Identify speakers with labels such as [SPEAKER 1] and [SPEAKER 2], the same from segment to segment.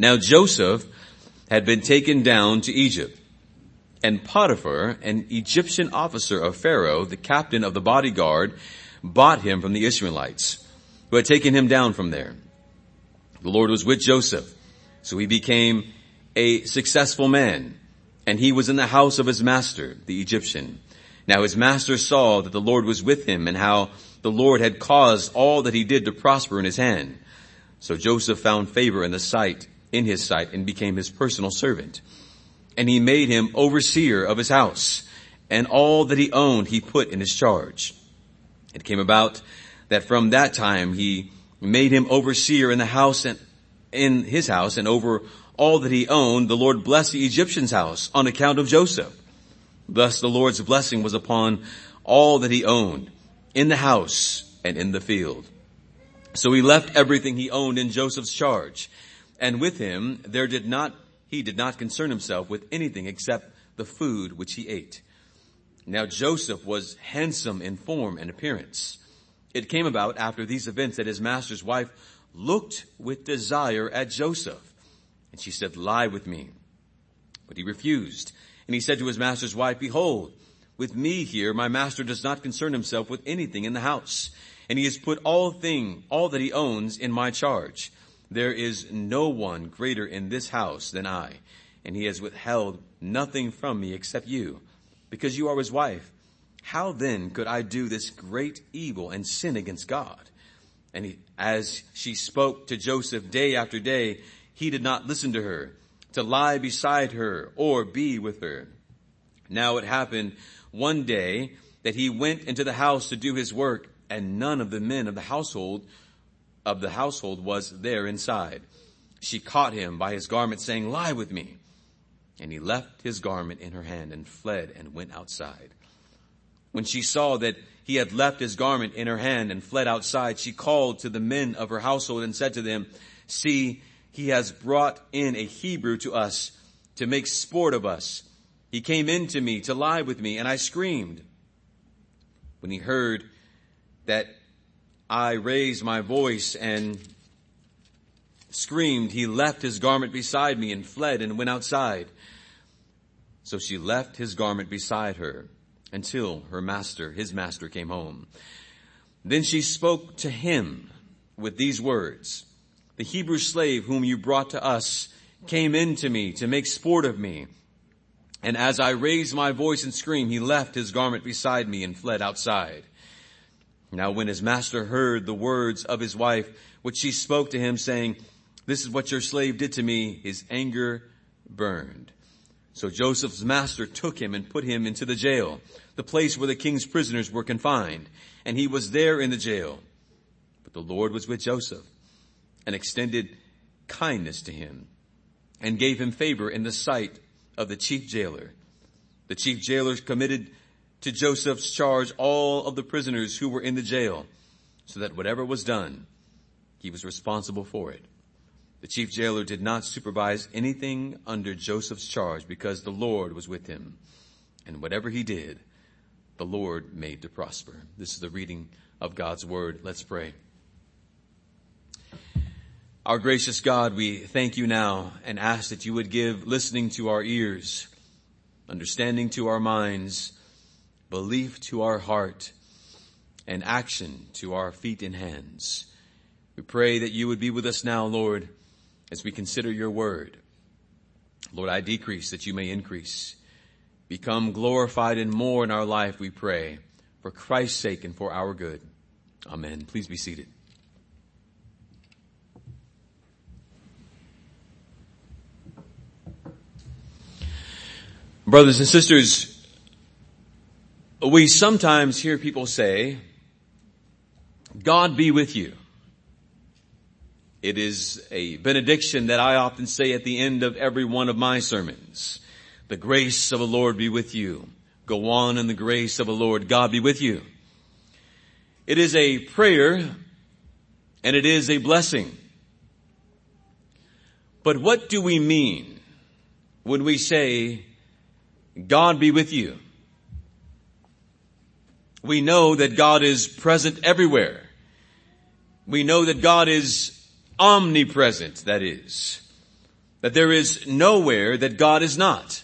[SPEAKER 1] Now Joseph had been taken down to Egypt, and Potiphar, an Egyptian officer of Pharaoh, the captain of the bodyguard, bought him from the Ishmaelites, who had taken him down from there. The Lord was with Joseph, so he became a successful man, and he was in the house of his master, the Egyptian. Now his master saw that the Lord was with him and how the Lord had caused all that he did to prosper in his hand. So Joseph found favor in the sight in his sight and became his personal servant. And he made him overseer of his house and all that he owned he put in his charge. It came about that from that time he made him overseer in the house and in his house and over all that he owned, the Lord blessed the Egyptian's house on account of Joseph. Thus the Lord's blessing was upon all that he owned in the house and in the field. So he left everything he owned in Joseph's charge and with him there did not, he did not concern himself with anything except the food which he ate. Now Joseph was handsome in form and appearance. It came about after these events that his master's wife looked with desire at Joseph. And she said, lie with me. But he refused. And he said to his master's wife, behold, with me here, my master does not concern himself with anything in the house. And he has put all thing, all that he owns in my charge. There is no one greater in this house than I, and he has withheld nothing from me except you, because you are his wife. How then could I do this great evil and sin against God? And he, as she spoke to Joseph day after day, he did not listen to her, to lie beside her or be with her. Now it happened one day that he went into the house to do his work, and none of the men of the household of the household was there inside. She caught him by his garment saying, lie with me. And he left his garment in her hand and fled and went outside. When she saw that he had left his garment in her hand and fled outside, she called to the men of her household and said to them, see, he has brought in a Hebrew to us to make sport of us. He came in to me to lie with me and I screamed. When he heard that I raised my voice and screamed. He left his garment beside me and fled and went outside. So she left his garment beside her until her master, his master came home. Then she spoke to him with these words, the Hebrew slave whom you brought to us came in to me to make sport of me. And as I raised my voice and screamed, he left his garment beside me and fled outside. Now when his master heard the words of his wife, which she spoke to him saying, this is what your slave did to me, his anger burned. So Joseph's master took him and put him into the jail, the place where the king's prisoners were confined, and he was there in the jail. But the Lord was with Joseph and extended kindness to him and gave him favor in the sight of the chief jailer. The chief jailer committed to Joseph's charge all of the prisoners who were in the jail so that whatever was done, he was responsible for it. The chief jailer did not supervise anything under Joseph's charge because the Lord was with him. And whatever he did, the Lord made to prosper. This is the reading of God's word. Let's pray. Our gracious God, we thank you now and ask that you would give listening to our ears, understanding to our minds, belief to our heart, and action to our feet and hands. We pray that you would be with us now, Lord, as we consider your word. Lord, I decrease that you may increase. Become glorified and more in our life, we pray, for Christ's sake and for our good. Amen. Please be seated. Brothers and sisters, we sometimes hear people say, God be with you. It is a benediction that I often say at the end of every one of my sermons. The grace of the Lord be with you. Go on in the grace of the Lord. God be with you. It is a prayer and it is a blessing. But what do we mean when we say, God be with you? We know that God is present everywhere. We know that God is omnipresent, that is. That there is nowhere that God is not.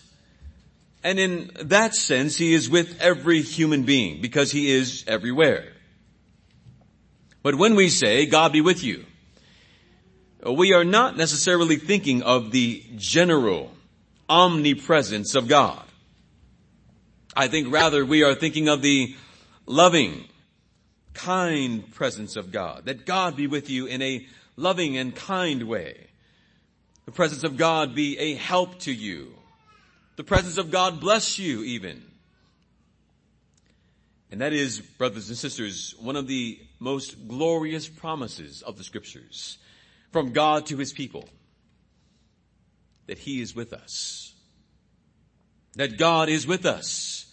[SPEAKER 1] And in that sense, He is with every human being because He is everywhere. But when we say, God be with you, we are not necessarily thinking of the general omnipresence of God. I think rather we are thinking of the loving, kind presence of God. That God be with you in a loving and kind way. The presence of God be a help to you. The presence of God bless you even. And that is, brothers and sisters, one of the most glorious promises of the scriptures from God to his people. That he is with us. That God is with us.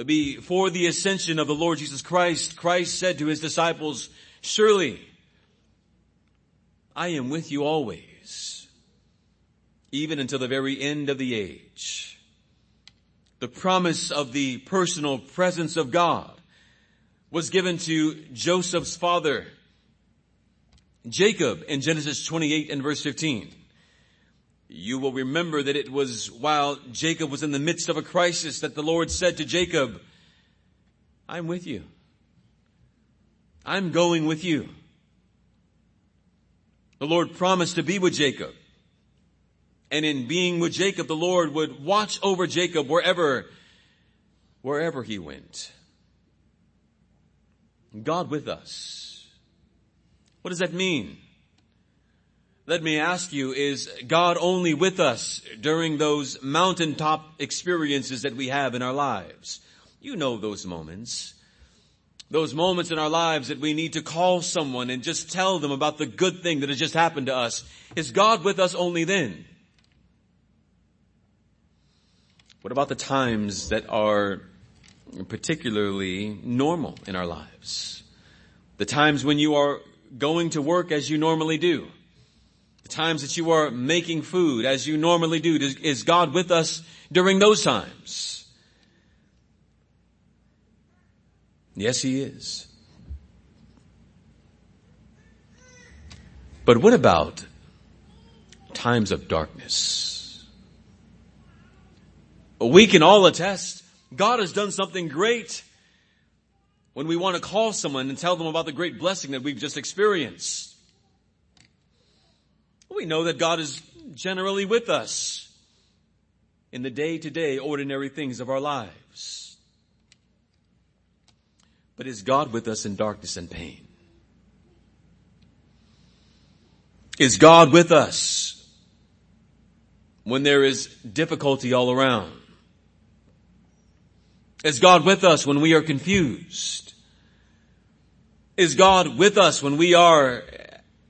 [SPEAKER 1] Uh, Before the ascension of the Lord Jesus Christ, Christ said to his disciples, surely I am with you always, even until the very end of the age. The promise of the personal presence of God was given to Joseph's father, Jacob, in Genesis 28 and verse 15. You will remember that it was while Jacob was in the midst of a crisis that the Lord said to Jacob, I'm with you. I'm going with you. The Lord promised to be with Jacob. And in being with Jacob, the Lord would watch over Jacob wherever, wherever he went. God with us. What does that mean? Let me ask you, is God only with us during those mountaintop experiences that we have in our lives? You know those moments. Those moments in our lives that we need to call someone and just tell them about the good thing that has just happened to us. Is God with us only then? What about the times that are particularly normal in our lives? The times when you are going to work as you normally do. Times that you are making food as you normally do. Is God with us during those times? Yes, He is. But what about times of darkness? We can all attest God has done something great when we want to call someone and tell them about the great blessing that we've just experienced. We know that God is generally with us in the day to day ordinary things of our lives. But is God with us in darkness and pain? Is God with us when there is difficulty all around? Is God with us when we are confused? Is God with us when we are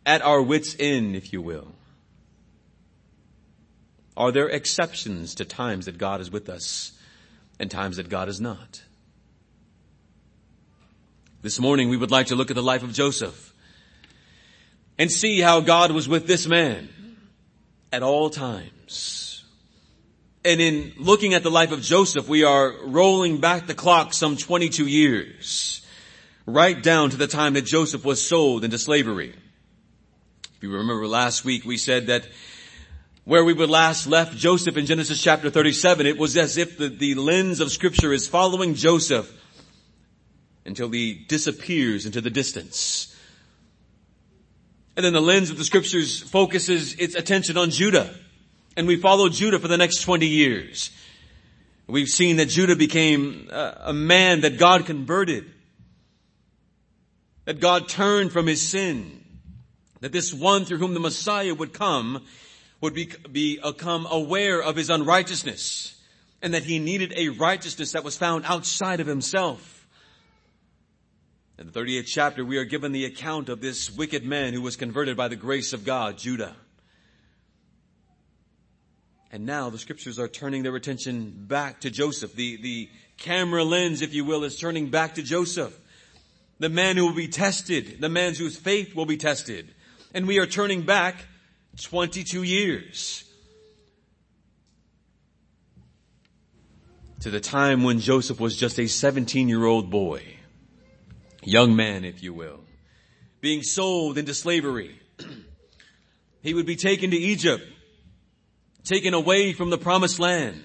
[SPEAKER 1] at our wits end, if you will? Are there exceptions to times that God is with us and times that God is not? This morning we would like to look at the life of Joseph and see how God was with this man at all times. And in looking at the life of Joseph, we are rolling back the clock some 22 years, right down to the time that Joseph was sold into slavery. If you remember last week, we said that where we would last left Joseph in Genesis chapter 37, it was as if the, the lens of scripture is following Joseph until he disappears into the distance. And then the lens of the scriptures focuses its attention on Judah and we follow Judah for the next 20 years. We've seen that Judah became a man that God converted. That God turned from his sin. That this one through whom the Messiah would come would be, become uh, aware of his unrighteousness. And that he needed a righteousness that was found outside of himself. In the 38th chapter, we are given the account of this wicked man who was converted by the grace of God, Judah. And now the scriptures are turning their attention back to Joseph. The, the camera lens, if you will, is turning back to Joseph. The man who will be tested, the man whose faith will be tested. And we are turning back 22 years to the time when Joseph was just a 17 year old boy, young man, if you will, being sold into slavery. he would be taken to Egypt taken away from the promised land.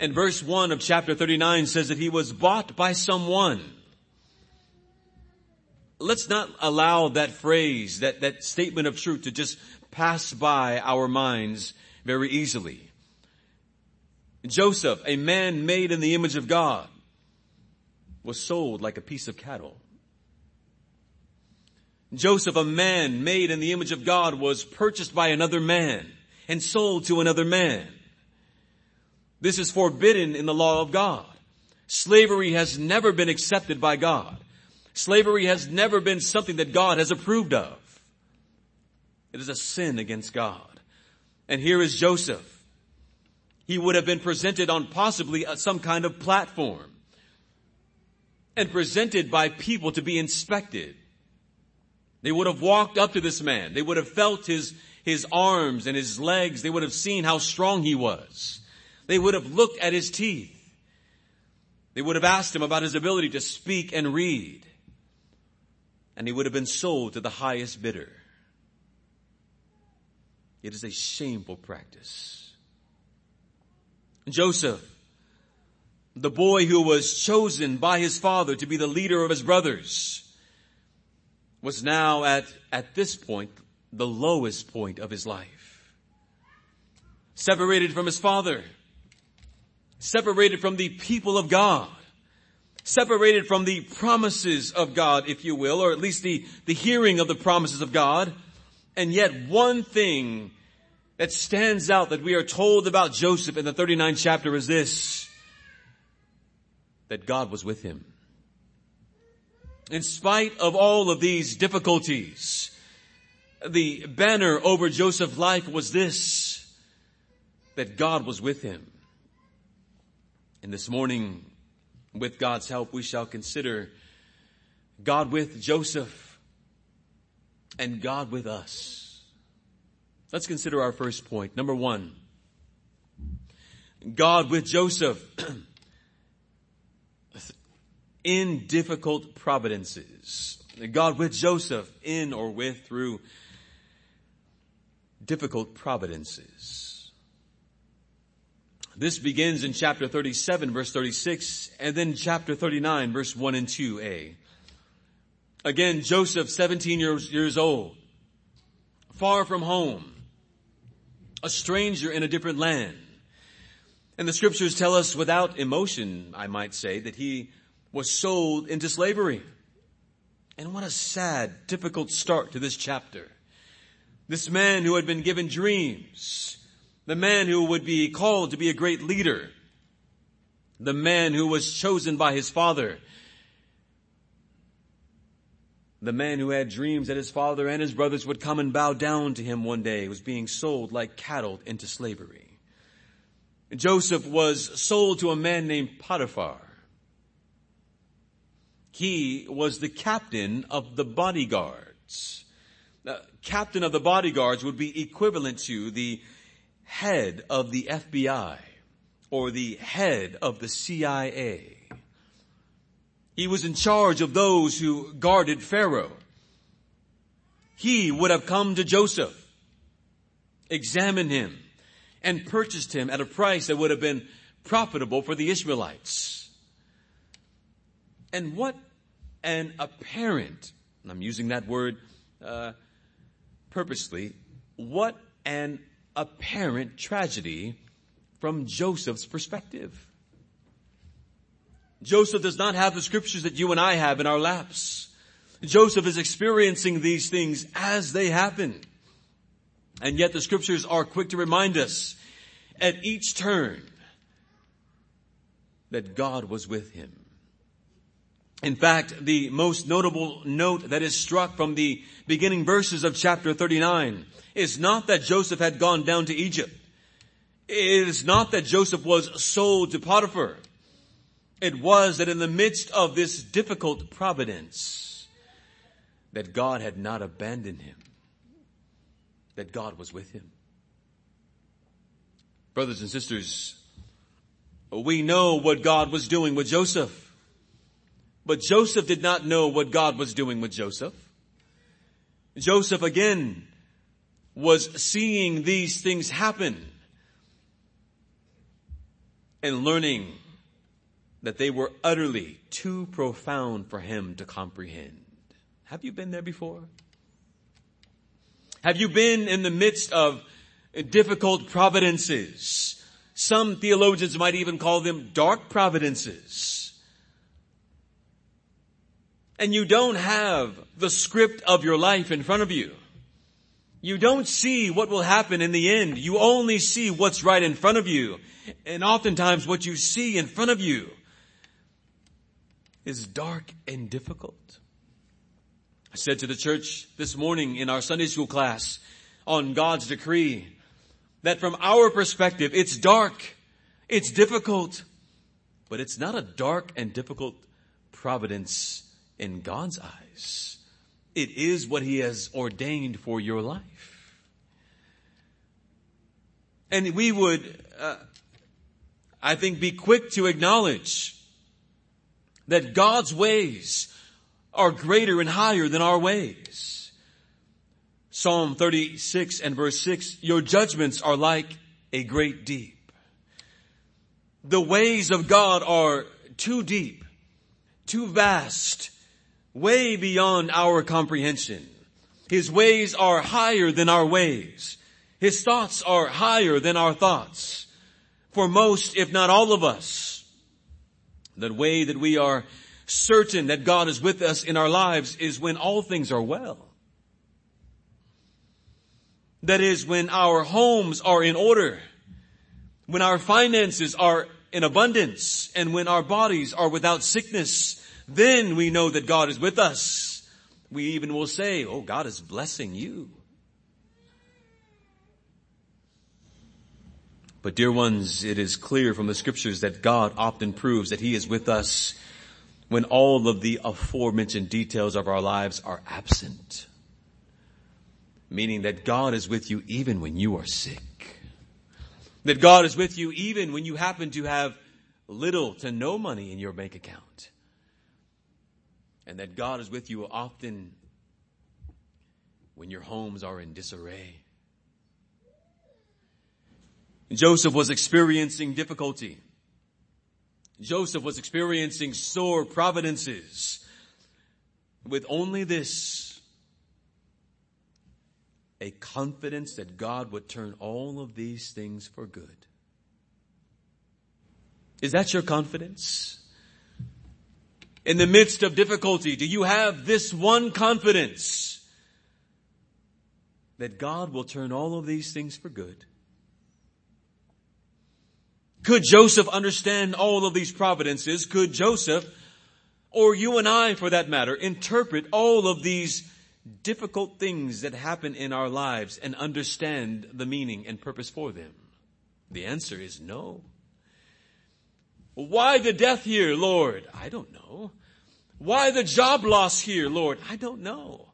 [SPEAKER 1] And verse 1 of chapter 39 says that he was bought by someone. Let's not allow that phrase, that, that statement of truth to just pass by our minds very easily. Joseph, a man made in the image of God, was sold like a piece of cattle. Joseph, a man made in the image of God, was purchased by another man and sold to another man. This is forbidden in the law of God. Slavery has never been accepted by God. Slavery has never been something that God has approved of. It is a sin against God. And here is Joseph. He would have been presented on possibly some kind of platform and presented by people to be inspected. They would have walked up to this man. They would have felt his, his arms and his legs. They would have seen how strong he was. They would have looked at his teeth. They would have asked him about his ability to speak and read. And he would have been sold to the highest bidder. It is a shameful practice. Joseph, the boy who was chosen by his father to be the leader of his brothers, was now at, at this point, the lowest point of his life. Separated from his father, separated from the people of God, separated from the promises of God, if you will, or at least the, the hearing of the promises of God. And yet one thing that stands out that we are told about Joseph in the 39th chapter is this, that God was with him. In spite of all of these difficulties, the banner over Joseph's life was this, that God was with him. And this morning, with God's help, we shall consider God with Joseph and God with us. Let's consider our first point. Number one, God with Joseph in difficult providences. God with Joseph in or with through difficult providences. This begins in chapter 37 verse 36 and then chapter 39 verse 1 and 2a. Again, Joseph, 17 years, years old, far from home, a stranger in a different land. And the scriptures tell us without emotion, I might say, that he was sold into slavery. And what a sad, difficult start to this chapter. This man who had been given dreams, the man who would be called to be a great leader, the man who was chosen by his father, the man who had dreams that his father and his brothers would come and bow down to him one day was being sold like cattle into slavery. Joseph was sold to a man named Potiphar. He was the captain of the bodyguards. The captain of the bodyguards would be equivalent to the head of the FBI or the head of the CIA. He was in charge of those who guarded Pharaoh. He would have come to Joseph, examined him, and purchased him at a price that would have been profitable for the Israelites. And what an apparent, and I'm using that word uh, purposely, what an apparent tragedy from Joseph's perspective. Joseph does not have the scriptures that you and I have in our laps. Joseph is experiencing these things as they happen. And yet the scriptures are quick to remind us at each turn that God was with him. In fact, the most notable note that is struck from the beginning verses of chapter 39 is not that Joseph had gone down to Egypt. It is not that Joseph was sold to Potiphar. It was that in the midst of this difficult providence, that God had not abandoned him. That God was with him. Brothers and sisters, we know what God was doing with Joseph. But Joseph did not know what God was doing with Joseph. Joseph again was seeing these things happen. and learning that they were utterly too profound for him to comprehend. Have you been there before? Have you been in the midst of difficult providences? Some theologians might even call them dark providences. And you don't have the script of your life in front of you. You don't see what will happen in the end. You only see what's right in front of you. And oftentimes what you see in front of you is dark and difficult. I said to the church this morning in our Sunday school class on God's decree that from our perspective, it's dark, it's difficult, but it's not a dark and difficult providence in God's eyes. It is what He has ordained for your life. And we would, uh, I think, be quick to acknowledge that God's ways are greater and higher than our ways. Psalm 36 and verse 6, your judgments are like a great deep. The ways of God are too deep, too vast, way beyond our comprehension. His ways are higher than our ways. His thoughts are higher than our thoughts. For most, if not all of us, the way that we are certain that God is with us in our lives is when all things are well. That is when our homes are in order, when our finances are in abundance, and when our bodies are without sickness then we know that God is with us. We even will say, oh, God is blessing you. But dear ones, it is clear from the scriptures that God often proves that He is with us when all of the aforementioned details of our lives are absent. Meaning that God is with you even when you are sick. That God is with you even when you happen to have little to no money in your bank account and that God is with you often when your homes are in disarray. Joseph was experiencing difficulty. Joseph was experiencing sore providences with only this, a confidence that God would turn all of these things for good. Is that your confidence? In the midst of difficulty? Do you have this one confidence that God will turn all of these things for good? Could Joseph understand all of these providences? Could Joseph, or you and I for that matter, interpret all of these difficult things that happen in our lives and understand the meaning and purpose for them? The answer is no. Why the death here, Lord? I don't know. Why the job loss here, Lord? I don't know.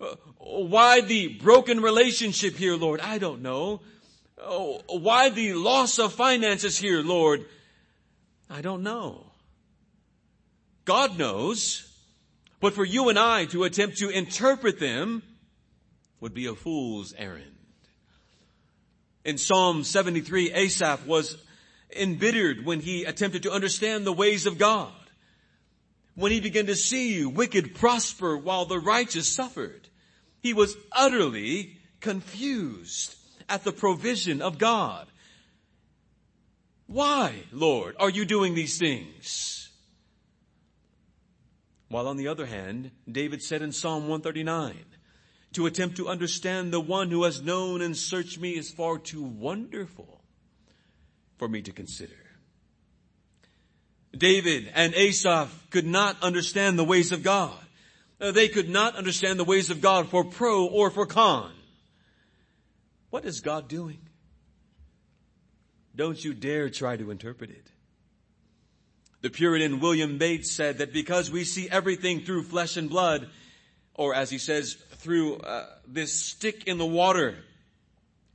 [SPEAKER 1] Uh, why the broken relationship here, Lord? I don't know. Oh, why the loss of finances here, Lord? I don't know. God knows. But for you and I to attempt to interpret them would be a fool's errand. In Psalm 73, Asaph was embittered when he attempted to understand the ways of God. When he began to see wicked prosper while the righteous suffered, he was utterly confused at the provision of God. Why, Lord, are you doing these things? While on the other hand, David said in Psalm 139, to attempt to understand the one who has known and searched me is far too wonderful for me to consider. David and Asaph could not understand the ways of God. Uh, they could not understand the ways of God for pro or for con. What is God doing? Don't you dare try to interpret it. The Puritan William Bates said that because we see everything through flesh and blood, or as he says, through uh, this stick in the water,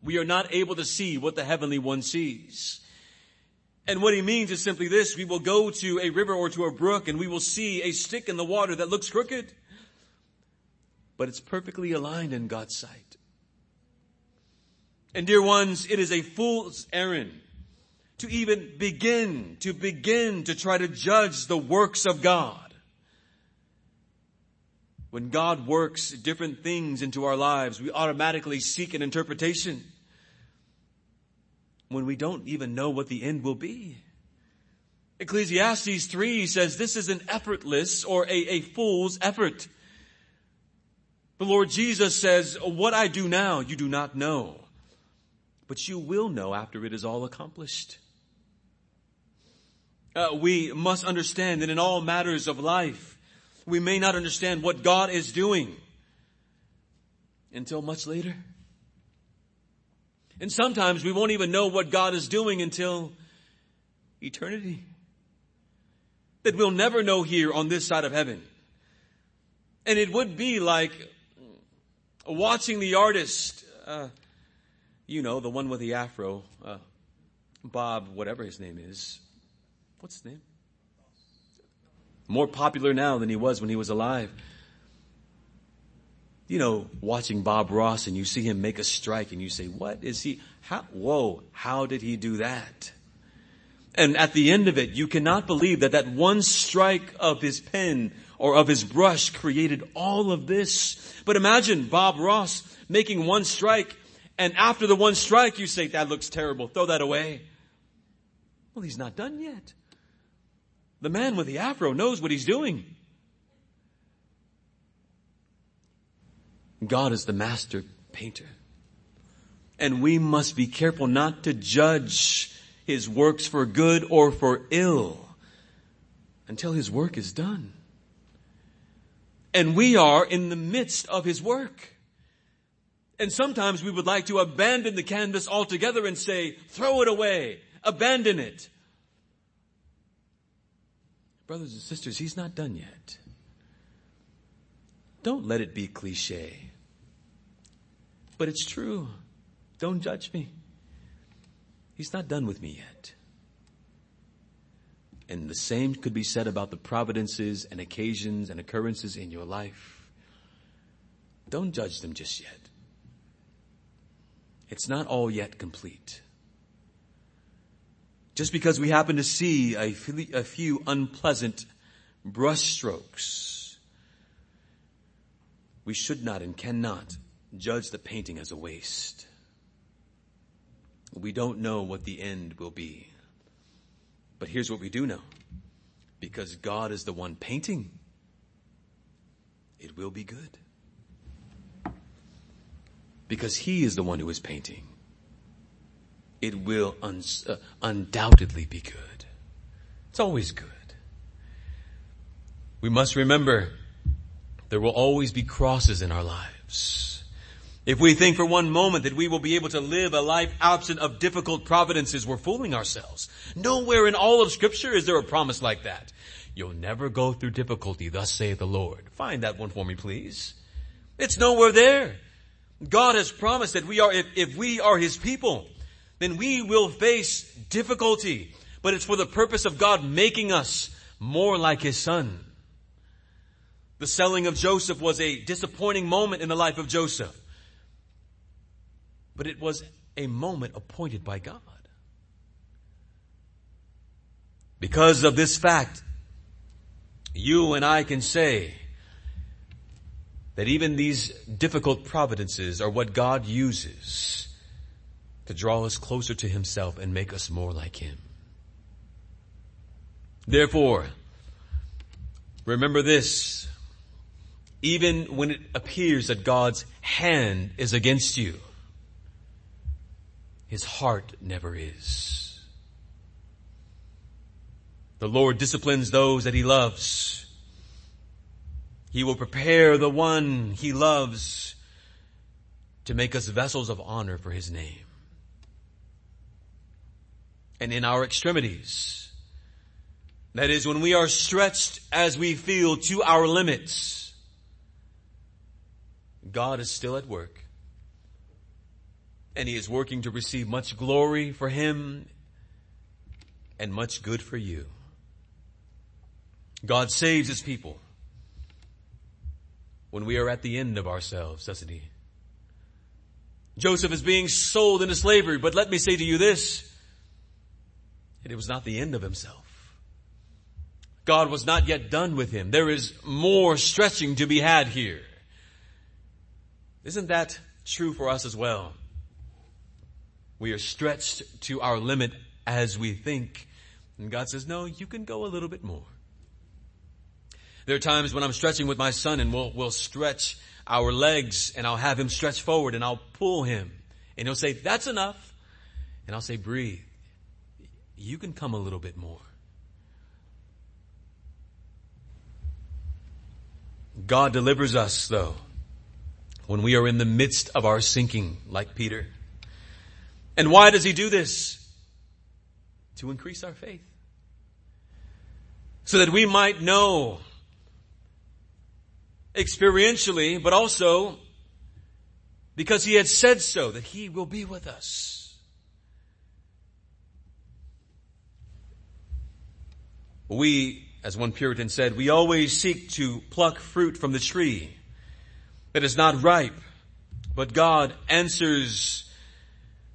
[SPEAKER 1] we are not able to see what the heavenly one sees. And what he means is simply this. We will go to a river or to a brook and we will see a stick in the water that looks crooked. But it's perfectly aligned in God's sight. And dear ones, it is a fool's errand to even begin, to begin to try to judge the works of God. When God works different things into our lives, we automatically seek an interpretation when we don't even know what the end will be. Ecclesiastes 3 says this is an effortless or a, a fool's effort. The Lord Jesus says, what I do now, you do not know, but you will know after it is all accomplished. Uh, we must understand that in all matters of life, we may not understand what God is doing until much later. And sometimes we won't even know what God is doing until eternity. That we'll never know here on this side of heaven. And it would be like watching the artist, uh, you know, the one with the afro, uh, Bob, whatever his name is. What's his name? More popular now than he was when he was alive. You know, watching Bob Ross and you see him make a strike and you say, what is he, how, whoa, how did he do that? And at the end of it, you cannot believe that that one strike of his pen or of his brush created all of this. But imagine Bob Ross making one strike and after the one strike you say, that looks terrible, throw that away. Well, he's not done yet. The man with the afro knows what he's doing. God is the master painter. And we must be careful not to judge his works for good or for ill until his work is done. And we are in the midst of his work. And sometimes we would like to abandon the canvas altogether and say, throw it away, abandon it. Brothers and sisters, he's not done yet. Don't let it be cliche. But it's true. Don't judge me. He's not done with me yet. And the same could be said about the providences and occasions and occurrences in your life. Don't judge them just yet. It's not all yet complete. Just because we happen to see a few unpleasant brushstrokes, we should not and cannot judge the painting as a waste. We don't know what the end will be. But here's what we do know. Because God is the one painting, it will be good. Because He is the one who is painting it will un- uh, undoubtedly be good. It's always good. We must remember there will always be crosses in our lives. If we think for one moment that we will be able to live a life absent of difficult providences, we're fooling ourselves. Nowhere in all of scripture is there a promise like that. You'll never go through difficulty, thus saith the Lord. Find that one for me, please. It's nowhere there. God has promised that we are, if, if we are His people, then we will face difficulty. But it's for the purpose of God making us more like His Son. The selling of Joseph was a disappointing moment in the life of Joseph. But it was a moment appointed by God. Because of this fact, you and I can say that even these difficult providences are what God uses to draw us closer to himself and make us more like him. Therefore, remember this, even when it appears that God's hand is against you, his heart never is. The Lord disciplines those that he loves. He will prepare the one he loves to make us vessels of honor for his name and in our extremities. That is when we are stretched as we feel to our limits. God is still at work. And He is working to receive much glory for Him and much good for you. God saves His people when we are at the end of ourselves, doesn't He? Joseph is being sold into slavery, but let me say to you this. it was not the end of himself. God was not yet done with him. There is more stretching to be had here. Isn't that true for us as well? We are stretched to our limit as we think. And God says, no, you can go a little bit more. There are times when I'm stretching with my son and we'll, we'll stretch our legs and I'll have him stretch forward and I'll pull him and he'll say, that's enough. And I'll say, breathe. You can come a little bit more. God delivers us though when we are in the midst of our sinking like Peter. And why does he do this? To increase our faith. So that we might know experientially, but also because he had said so that he will be with us. We, as one Puritan said, we always seek to pluck fruit from the tree that is not ripe, but God answers,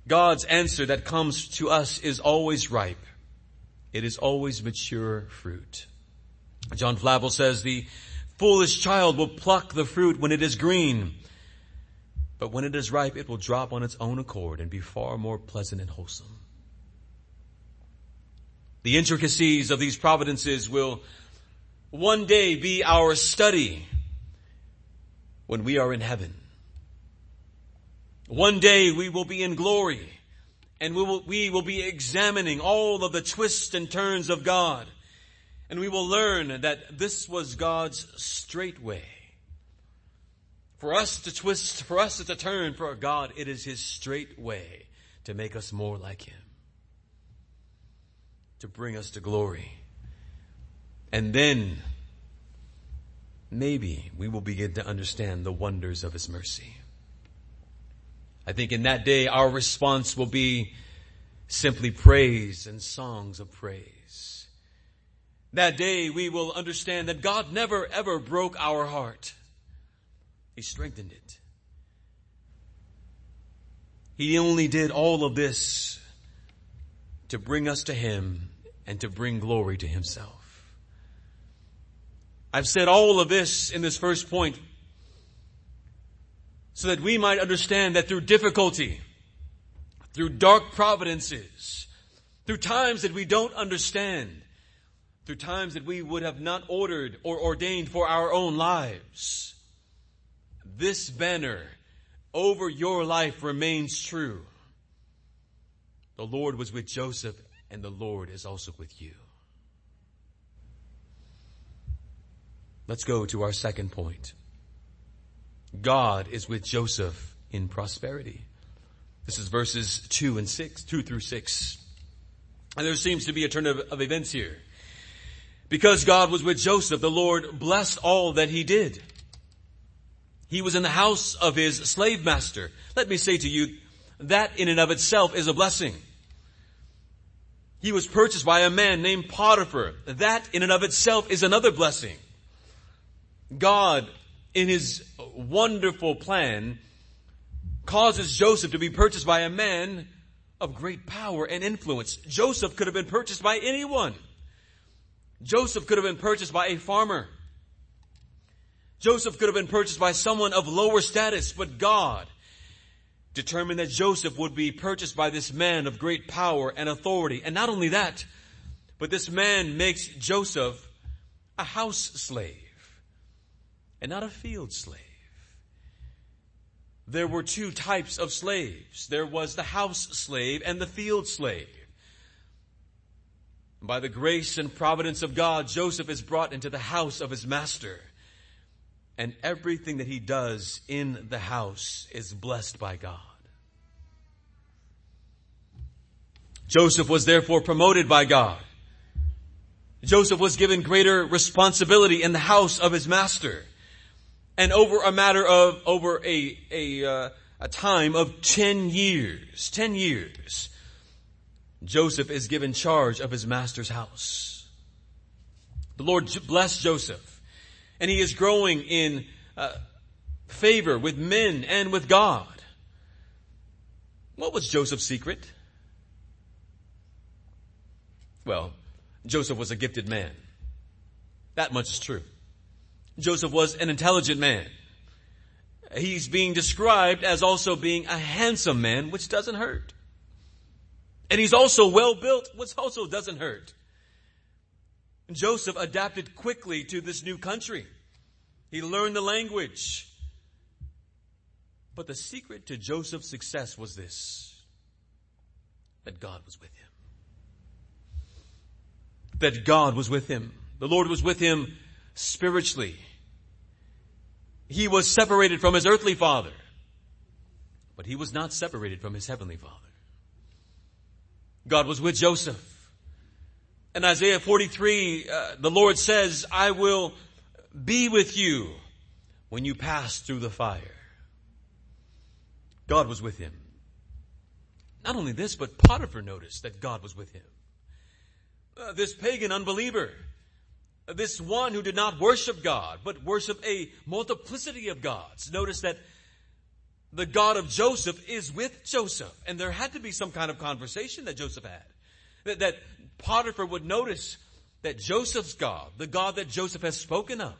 [SPEAKER 1] God's answer that comes to us is always ripe. It is always mature fruit. John Flavel says the foolish child will pluck the fruit when it is green, but when it is ripe, it will drop on its own accord and be far more pleasant and wholesome. The intricacies of these providences will one day be our study when we are in heaven. One day we will be in glory and we will, we will be examining all of the twists and turns of God. And we will learn that this was God's straight way. For us to twist, for us to turn for God, it is His straight way to make us more like Him. To bring us to glory. And then maybe we will begin to understand the wonders of His mercy. I think in that day our response will be simply praise and songs of praise. That day we will understand that God never ever broke our heart. He strengthened it. He only did all of this to bring us to Him and to bring glory to Himself. I've said all of this in this first point so that we might understand that through difficulty, through dark providences, through times that we don't understand, through times that we would have not ordered or ordained for our own lives, this banner over your life remains true. The Lord was with Joseph and the Lord is also with you. Let's go to our second point. God is with Joseph in prosperity. This is verses 2 and 6, 2 through 6. And there seems to be a turn of, of events here. Because God was with Joseph, the Lord blessed all that he did. He was in the house of his slave master. Let me say to you, that in and of itself is a blessing. He was purchased by a man named Potiphar. That in and of itself is another blessing. God, in his wonderful plan, causes Joseph to be purchased by a man of great power and influence. Joseph could have been purchased by anyone. Joseph could have been purchased by a farmer. Joseph could have been purchased by someone of lower status, but God determined that Joseph would be purchased by this man of great power and authority. And not only that, but this man makes Joseph a house slave and not a field slave. There were two types of slaves. There was the house slave and the field slave. By the grace and providence of God, Joseph is brought into the house of his master. And everything that he does in the house is blessed by God. Joseph was therefore promoted by God. Joseph was given greater responsibility in the house of his master and over a matter of over a a, uh, a time of ten years, ten years, Joseph is given charge of his master's house. The Lord bless Joseph, and he is growing in uh, favor with men and with God. What was Joseph's secret? Well, Joseph was a gifted man. That much is true. Joseph was an intelligent man. He's being described as also being a handsome man, which doesn't hurt. And he's also well built, which also doesn't hurt. Joseph adapted quickly to this new country. He learned the language. But the secret to Joseph's success was this that God was with him. That God was with him. The Lord was with him spiritually. He was separated from his earthly father, but he was not separated from his heavenly father. God was with Joseph. In Isaiah 43, uh, the Lord says, I will be with you when you pass through the fire. God was with him. Not only this, but Potiphar noticed that God was with him. Uh, this pagan unbeliever, this one who did not worship God, but worship a multiplicity of gods, Notice that the God of Joseph is with Joseph. And there had to be some kind of conversation that Joseph had. That, that Potiphar would notice that Joseph's God, the God that Joseph has spoken of,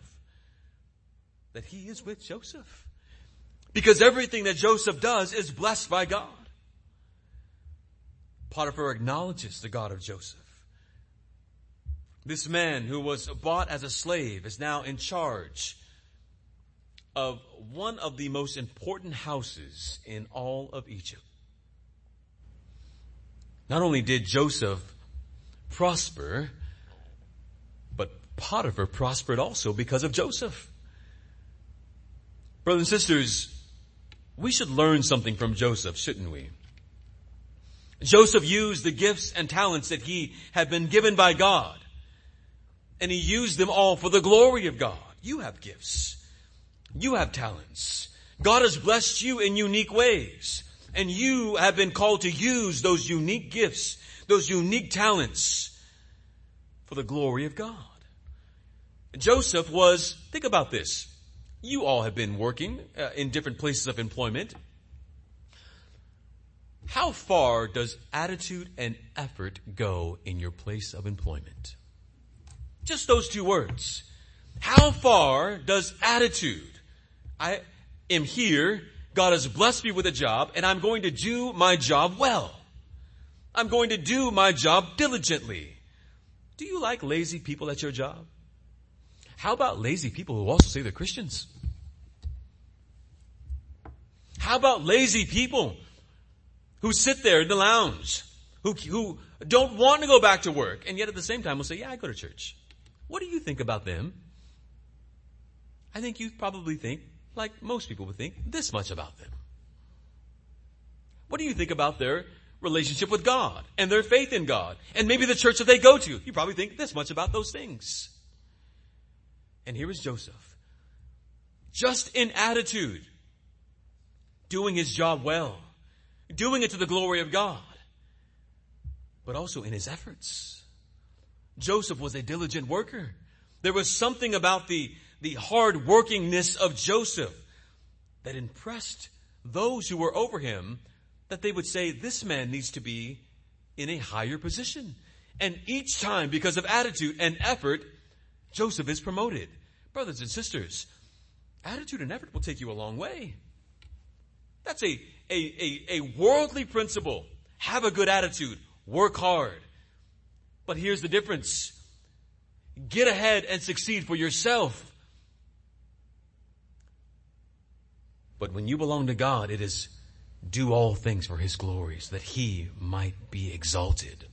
[SPEAKER 1] that he is with Joseph. Because everything that Joseph does is blessed by God. Potiphar acknowledges the God of Joseph. This man who was bought as a slave is now in charge of one of the most important houses in all of Egypt. Not only did Joseph prosper, but Potiphar prospered also because of Joseph. Brothers and sisters, we should learn something from Joseph, shouldn't we? Joseph used the gifts and talents that he had been given by God, and he used them all for the glory of God. You have gifts. You have talents. God has blessed you in unique ways, and you have been called to use those unique gifts, those unique talents for the glory of God. Joseph was, think about this, you all have been working uh, in different places of employment. How far does attitude and effort go in your place of employment? Just those two words. How far does attitude? I am here. God has blessed me with a job and I'm going to do my job well. I'm going to do my job diligently. Do you like lazy people at your job? How about lazy people who also say they're Christians? How about lazy people who sit there in the lounge, who, who don't want to go back to work, and yet at the same time will say, yeah, I go to church. What do you think about them? I think you probably think, like most people would think, this much about them. What do you think about their relationship with God and their faith in God and maybe the church that they go to? You probably think this much about those things. And here is Joseph. Just in attitude, doing his job well, doing it to the glory of God, but also in his efforts. Joseph was a diligent worker. There was something about the, the hard workingness of Joseph that impressed those who were over him that they would say, this man needs to be in a higher position. And each time, because of attitude and effort, Joseph is promoted. Brothers and sisters, attitude and effort will take you a long way. That's a, a, a, a worldly principle. Have a good attitude. Work hard. But here's the difference. Get ahead and succeed for yourself. But when you belong to God, it is do all things for his glories, that he might be exalted.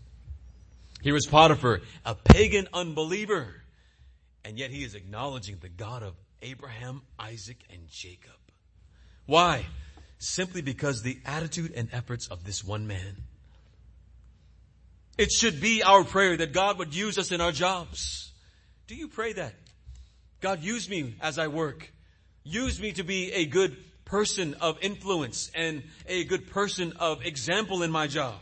[SPEAKER 1] Here is Potiphar, a pagan unbeliever, and yet he is acknowledging the God of Abraham, Isaac, and Jacob. Why? simply because the attitude and efforts of this one man. It should be our prayer that God would use us in our jobs. Do you pray that? God, use me as I work. Use me to be a good person of influence and a good person of example in my job.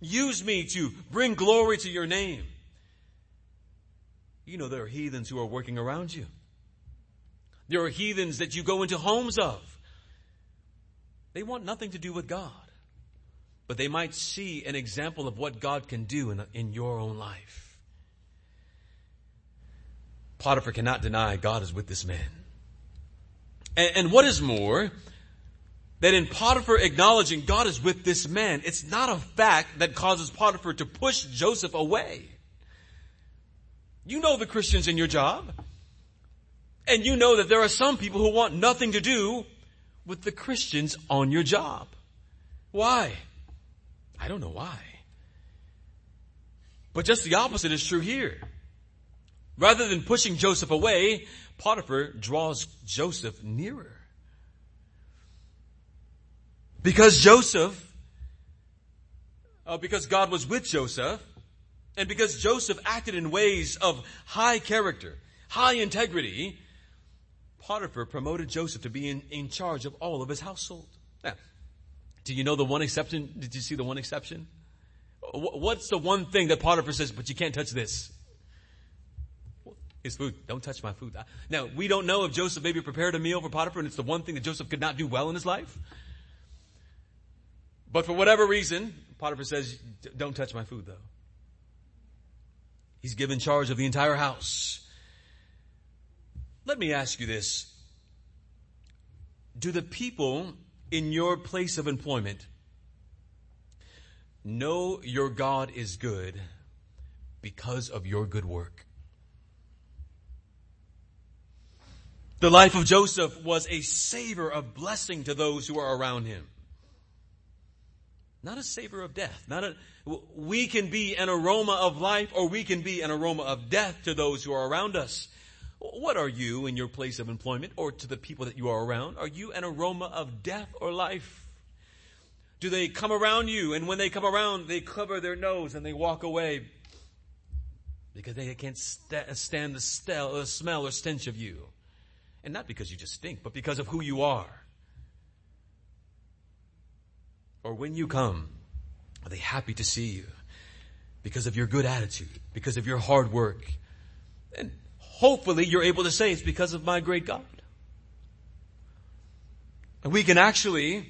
[SPEAKER 1] Use me to bring glory to your name. You know, there are heathens who are working around you. There are heathens that you go into homes of they want nothing to do with God. But they might see an example of what God can do in, in your own life. Potiphar cannot deny God is with this man. And, and what is more, that in Potiphar acknowledging God is with this man, it's not a fact that causes Potiphar to push Joseph away. You know the Christians in your job. And you know that there are some people who want nothing to do with the Christians on your job. Why? I don't know why. But just the opposite is true here. Rather than pushing Joseph away, Potiphar draws Joseph nearer. Because Joseph, uh, because God was with Joseph, and because Joseph acted in ways of high character, high integrity, Potiphar promoted Joseph to be in, in charge of all of his household. Now, do you know the one exception? Did you see the one exception? What's the one thing that Potiphar says, but you can't touch this? His food. Don't touch my food. Now, we don't know if Joseph maybe prepared a meal for Potiphar and it's the one thing that Joseph could not do well in his life. But for whatever reason, Potiphar says, don't touch my food though. He's given charge of the entire house. Let me ask you this. Do the people in your place of employment know your God is good because of your good work? The life of Joseph was a savor of blessing to those who are around him. Not a savor of death. Not a, we can be an aroma of life or we can be an aroma of death to those who are around us. What are you in your place of employment or to the people that you are around? Are you an aroma of death or life? Do they come around you and when they come around, they cover their nose and they walk away because they can't st- stand the, the smell or stench of you? And not because you just stink, but because of who you are. Or when you come, are they happy to see you? Because of your good attitude, because of your hard work. And hopefully you're able to say it's because of my great God. And we can actually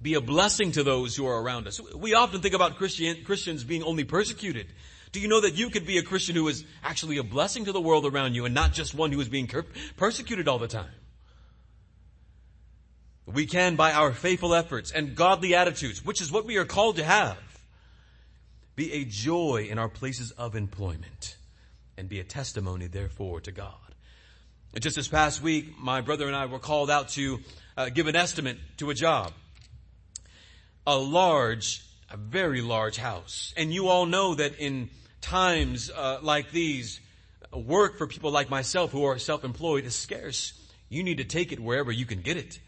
[SPEAKER 1] be a blessing to those who are around us. We often think about Christian, Christians being only persecuted. Do you know that you could be a Christian who is actually a blessing to the world around you and not just one who is being persecuted all the time? We can, by our faithful efforts and godly attitudes, which is what we are called to have, be a joy in our places of employment and be a testimony, therefore, to God. Just this past week, my brother and I were called out to uh, give an estimate to a job. A large, a very large house. And you all know that in times uh, like these, work for people like myself who are self-employed is scarce. You need to take it wherever you can get it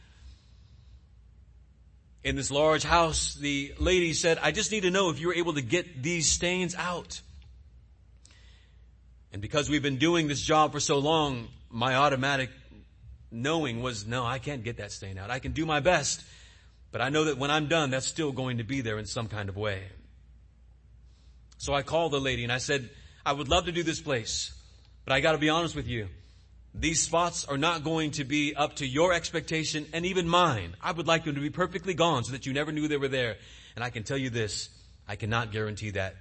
[SPEAKER 1] in this large house, the lady said, I just need to know if you were able to get these stains out. And because we've been doing this job for so long, my automatic knowing was, no, I can't get that stain out. I can do my best, but I know that when I'm done, that's still going to be there in some kind of way. So I called the lady and I said, I would love to do this place, but I gotta be honest with you. These spots are not going to be up to your expectation and even mine. I would like them to be perfectly gone so that you never knew they were there. And I can tell you this, I cannot guarantee that.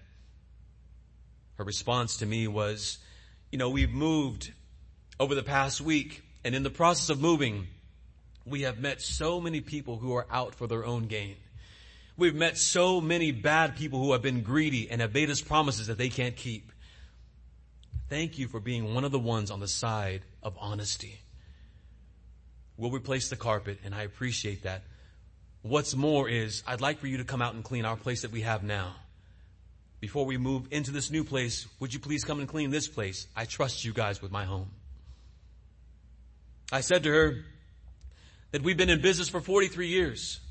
[SPEAKER 1] Her response to me was, you know, we've moved over the past week and in the process of moving, we have met so many people who are out for their own gain. We've met so many bad people who have been greedy and have made us promises that they can't keep. Thank you for being one of the ones on the side of honesty. We'll replace the carpet, and I appreciate that. What's more is, I'd like for you to come out and clean our place that we have now. Before we move into this new place, would you please come and clean this place? I trust you guys with my home. I said to her that we've been in business for 43 years.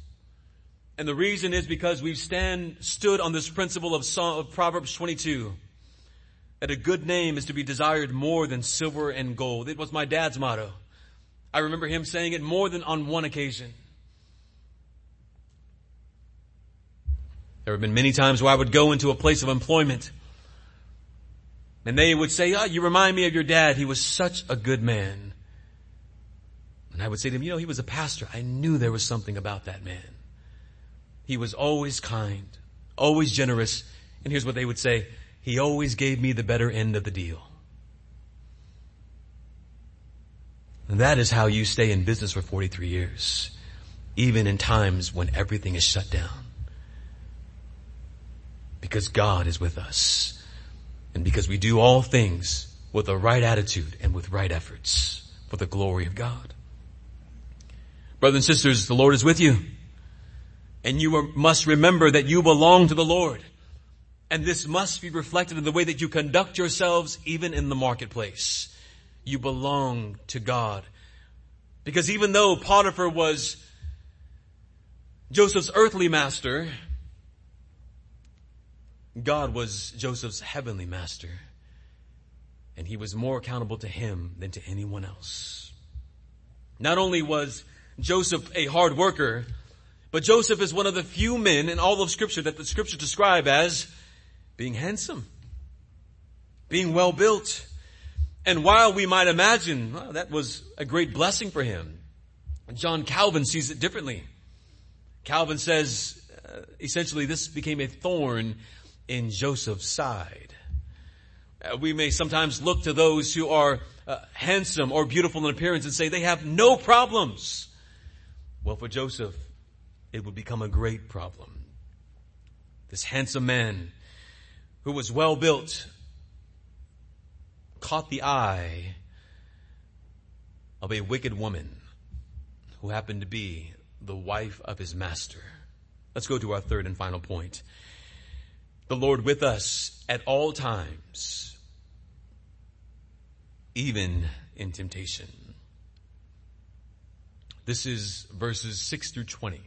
[SPEAKER 1] And the reason is because we've stand, stood on this principle of, Psalm, of Proverbs 22 that a good name is to be desired more than silver and gold. It was my dad's motto. I remember him saying it more than on one occasion. There have been many times where I would go into a place of employment and they would say, oh, you remind me of your dad. He was such a good man. And I would say to him, you know, he was a pastor. I knew there was something about that man. He was always kind, always generous, and here's what they would say, he always gave me the better end of the deal. And that is how you stay in business for 43 years, even in times when everything is shut down. Because God is with us. And because we do all things with the right attitude and with right efforts for the glory of God. Brothers and sisters, the Lord is with you. And you must remember that you belong to the Lord. And this must be reflected in the way that you conduct yourselves even in the marketplace. You belong to God. Because even though Potiphar was Joseph's earthly master, God was Joseph's heavenly master. And he was more accountable to him than to anyone else. Not only was Joseph a hard worker, but Joseph is one of the few men in all of scripture that the scriptures describe as being handsome, being well built. And while we might imagine well, that was a great blessing for him, John Calvin sees it differently. Calvin says, uh, essentially this became a thorn in Joseph's side. Uh, we may sometimes look to those who are uh, handsome or beautiful in appearance and say they have no problems. Well, for Joseph, it would become a great problem. This handsome man who was well built caught the eye of a wicked woman who happened to be the wife of his master. Let's go to our third and final point. The Lord with us at all times, even in temptation. This is verses 6 through 20.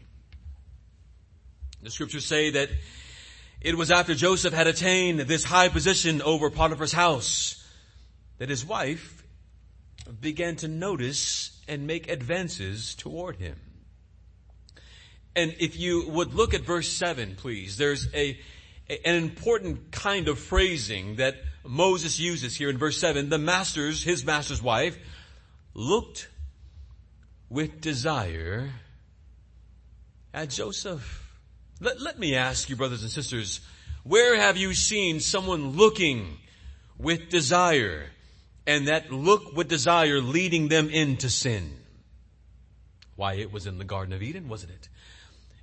[SPEAKER 1] The scriptures say that it was after Joseph had attained this high position over Potiphar's house that his wife began to notice and make advances toward him. And if you would look at verse 7, please, there's a, an important kind of phrasing that Moses uses here in verse 7. The master's, his master's wife, looked with desire at Joseph. Let, let me ask you, brothers and sisters, where have you seen someone looking with desire and that look with desire leading them into sin? Why, it was in the Garden of Eden, wasn't it?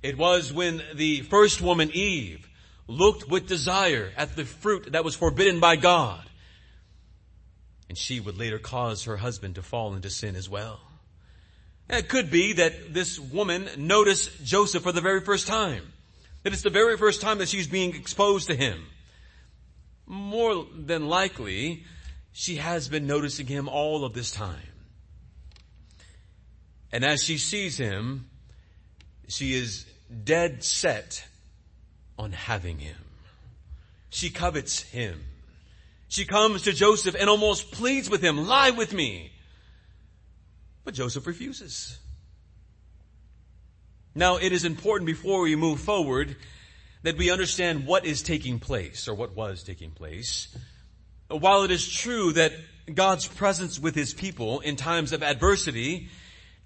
[SPEAKER 1] It was when the first woman, Eve, looked with desire at the fruit that was forbidden by God. And she would later cause her husband to fall into sin as well. It could be that this woman noticed Joseph for the very first time. That it's the very first time that she's being exposed to him. More than likely, she has been noticing him all of this time. And as she sees him, she is dead set on having him. She covets him. She comes to Joseph and almost pleads with him, lie with me. But Joseph refuses. Now, it is important before we move forward that we understand what is taking place or what was taking place. While it is true that God's presence with his people in times of adversity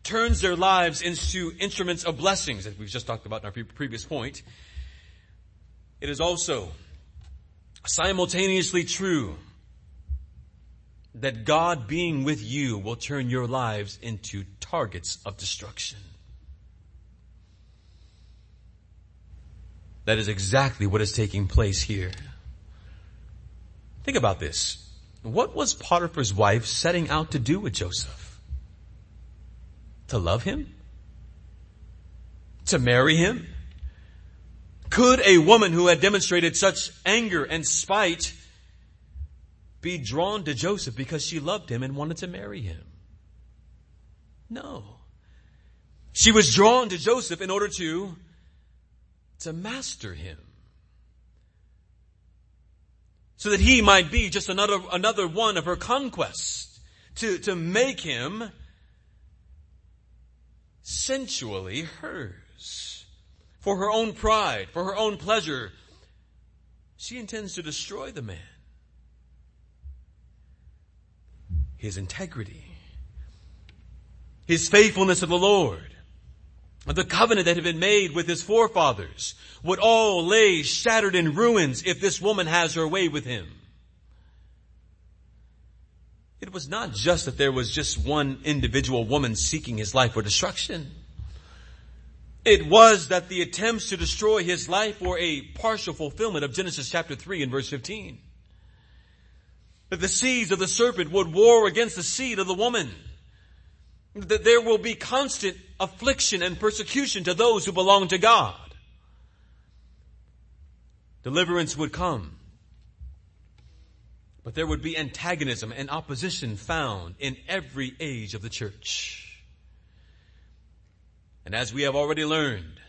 [SPEAKER 1] turns their lives into instruments of blessings, as we've just talked about in our previous point, it is also simultaneously true that God being with you will turn your lives into targets of destruction. That is exactly what is taking place here. Think about this. What was Potiphar's wife setting out to do with Joseph? To love him? To marry him? Could a woman who had demonstrated such anger and spite be drawn to Joseph because she loved him and wanted to marry him? No. She was drawn to Joseph in order to to master him. So that he might be just another, another one of her conquests. To, to make him sensually hers. For her own pride, for her own pleasure. She intends to destroy the man. His integrity. His faithfulness to the Lord the covenant that had been made with his forefathers would all lay shattered in ruins if this woman has her way with him. It was not just that there was just one individual woman seeking his life for destruction. It was that the attempts to destroy his life were a partial fulfillment of Genesis chapter 3 and verse 15. That the seeds of the serpent would war against the seed of the woman. That there will be constant affliction and persecution to those who belong to God. Deliverance would come. But there would be antagonism and opposition found in every age of the church. And as we have already learned,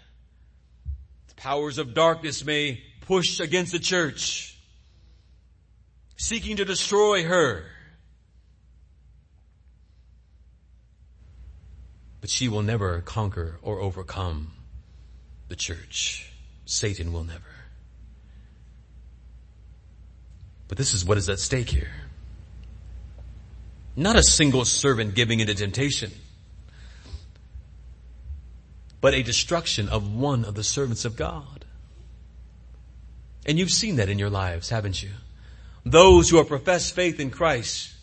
[SPEAKER 1] the powers of darkness may push against the church, seeking to destroy her. But she will never conquer or overcome the church. Satan will never. But this is what is at stake here. Not a single servant giving into temptation but a destruction of one of the servants of God. And you've seen that in your lives, haven't you? Those who have professed faith in Christ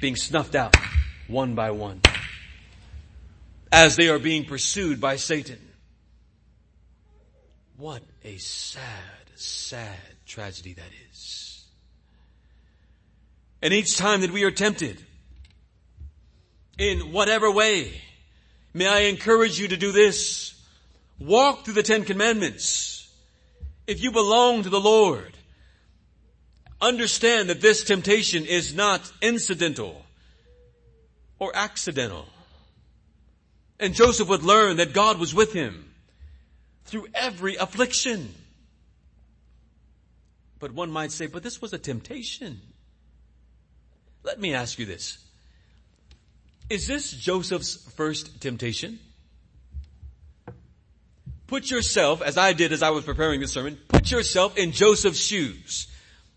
[SPEAKER 1] being snuffed out one by one as they are being pursued by Satan. What a sad, sad tragedy that is. And each time that we are tempted in whatever way May I encourage you to do this. Walk through the Ten Commandments. If you belong to the Lord, understand that this temptation is not incidental or accidental. And Joseph would learn that God was with him through every affliction. But one might say, but this was a temptation. Let me ask you this. Is this Joseph's first temptation? Put yourself, as I did as I was preparing this sermon, put yourself in Joseph's shoes.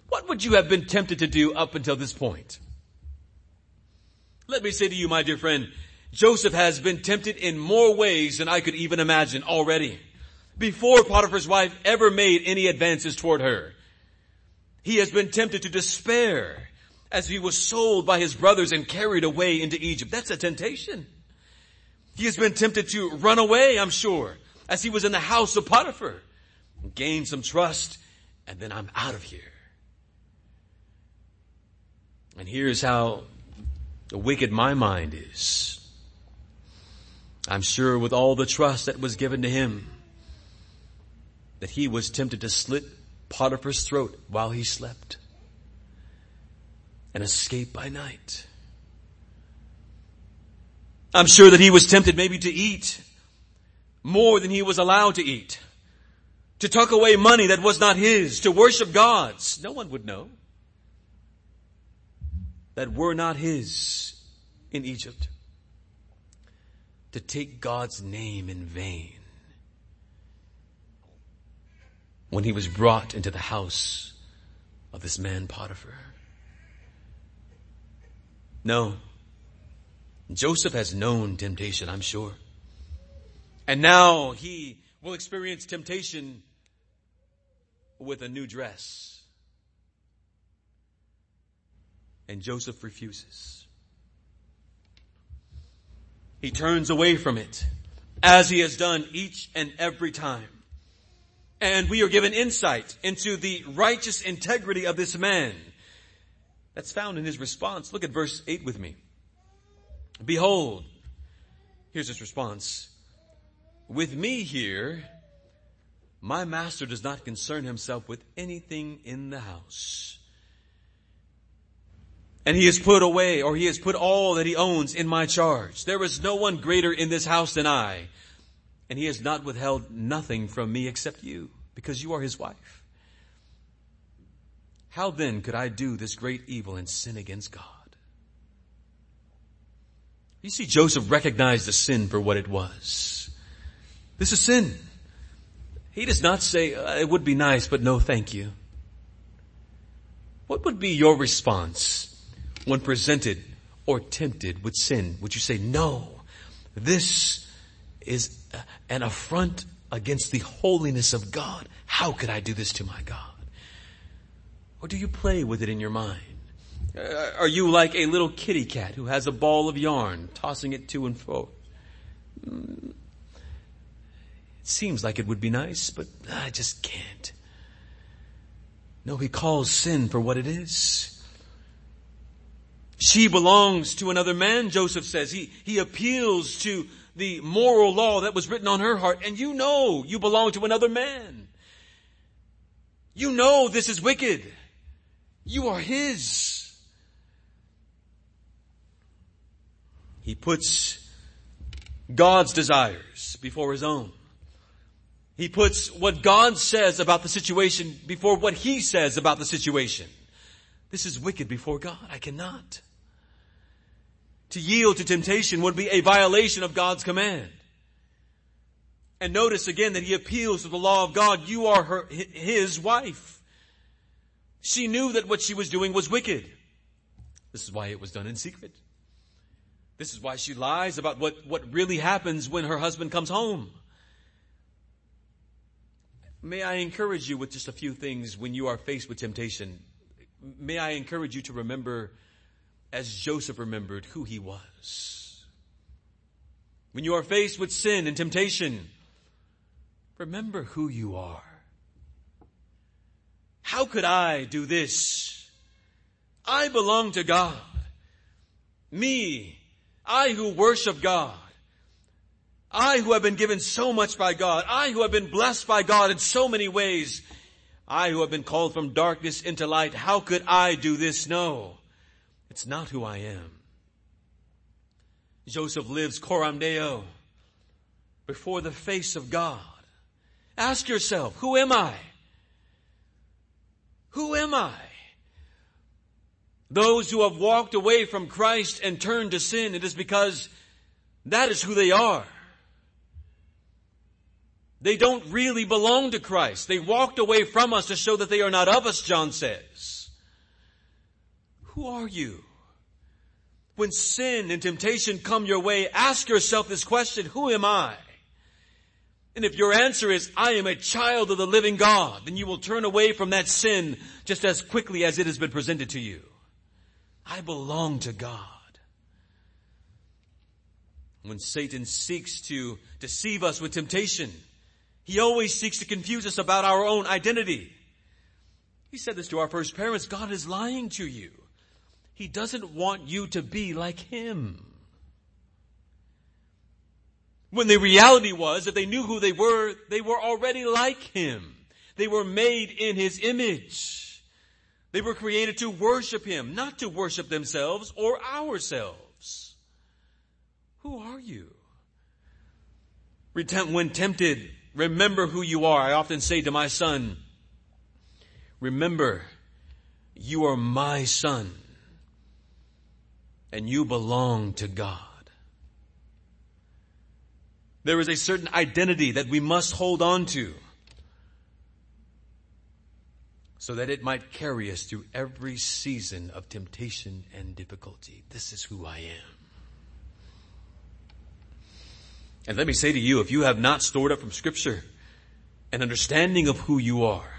[SPEAKER 1] What would you have been tempted to do up until this point? Let me say to you, my dear friend, Joseph has been tempted in more ways than I could even imagine already. Before Potiphar's wife ever made any advances toward her, he has been tempted to despair as he was sold by his brothers and carried away into Egypt. That's a temptation. He has been tempted to run away, I'm sure, as he was in the house of Potiphar. Gain some trust, and then I'm out of here. And here's how wicked my mind is. I'm sure with all the trust that was given to him, that he was tempted to slit Potiphar's throat while he slept and escape by night. I'm sure that he was tempted maybe to eat more than he was allowed to eat, to tuck away money that was not his, to worship gods. No one would know that were not his in Egypt, to take God's name in vain. When he was brought into the house of this man Potiphar. No. Joseph has known temptation, I'm sure. And now he will experience temptation with a new dress. And Joseph refuses. He turns away from it as he has done each and every time. And we are given insight into the righteous integrity of this man that's found in his response. Look at verse 8 with me. Behold, here's his response. With me here, my master does not concern himself with anything in the house. And he has put away, or he has put all that he owns in my charge. There is no one greater in this house than I. And he has not withheld nothing from me except you, because you are his wife. How then could I do this great evil and sin against God? You see, Joseph recognized the sin for what it was. This is sin. He does not say, uh, it would be nice, but no thank you. What would be your response when presented or tempted with sin? Would you say, no, this is an affront against the holiness of God. How could I do this to my God? Or do you play with it in your mind? Uh, are you like a little kitty cat who has a ball of yarn, tossing it to and fro? Mm, it seems like it would be nice, but I just can't. No, he calls sin for what it is. She belongs to another man, Joseph says. He, he appeals to the moral law that was written on her heart, and you know you belong to another man. You know this is wicked. You are his. He puts God's desires before his own. He puts what God says about the situation before what he says about the situation. This is wicked before God. I cannot. To yield to temptation would be a violation of God's command. And notice again that he appeals to the law of God. You are her, his wife. She knew that what she was doing was wicked. This is why it was done in secret. This is why she lies about what, what really happens when her husband comes home. May I encourage you with just a few things when you are faced with temptation. May I encourage you to remember, as Joseph remembered, who he was. When you are faced with sin and temptation, remember who you are. How could I do this? I belong to God. Me, I who worship God. I who have been given so much by God. I who have been blessed by God in so many ways. I who have been called from darkness into light. How could I do this? No. It's not who I am. Joseph lives coram deo before the face of God. Ask yourself, who am I? Who am I? Those who have walked away from Christ and turned to sin, it is because that is who they are. They don't really belong to Christ. They walked away from us to show that they are not of us, John says. Who are you? When sin and temptation come your way, ask yourself this question, who am I? And if your answer is, I am a child of the living God, then you will turn away from that sin just as quickly as it has been presented to you. I belong to God. When Satan seeks to deceive us with temptation, he always seeks to confuse us about our own identity. He said this to our first parents, God is lying to you. He doesn't want you to be like Him. When the reality was, that they knew who they were, they were already like Him. They were made in His image. They were created to worship Him, not to worship themselves or ourselves. Who are you? When tempted, remember who you are. I often say to my son, remember, you are my son and you belong to God. There is a certain identity that we must hold on to so that it might carry us through every season of temptation and difficulty. This is who I am. And let me say to you, if you have not stored up from scripture an understanding of who you are,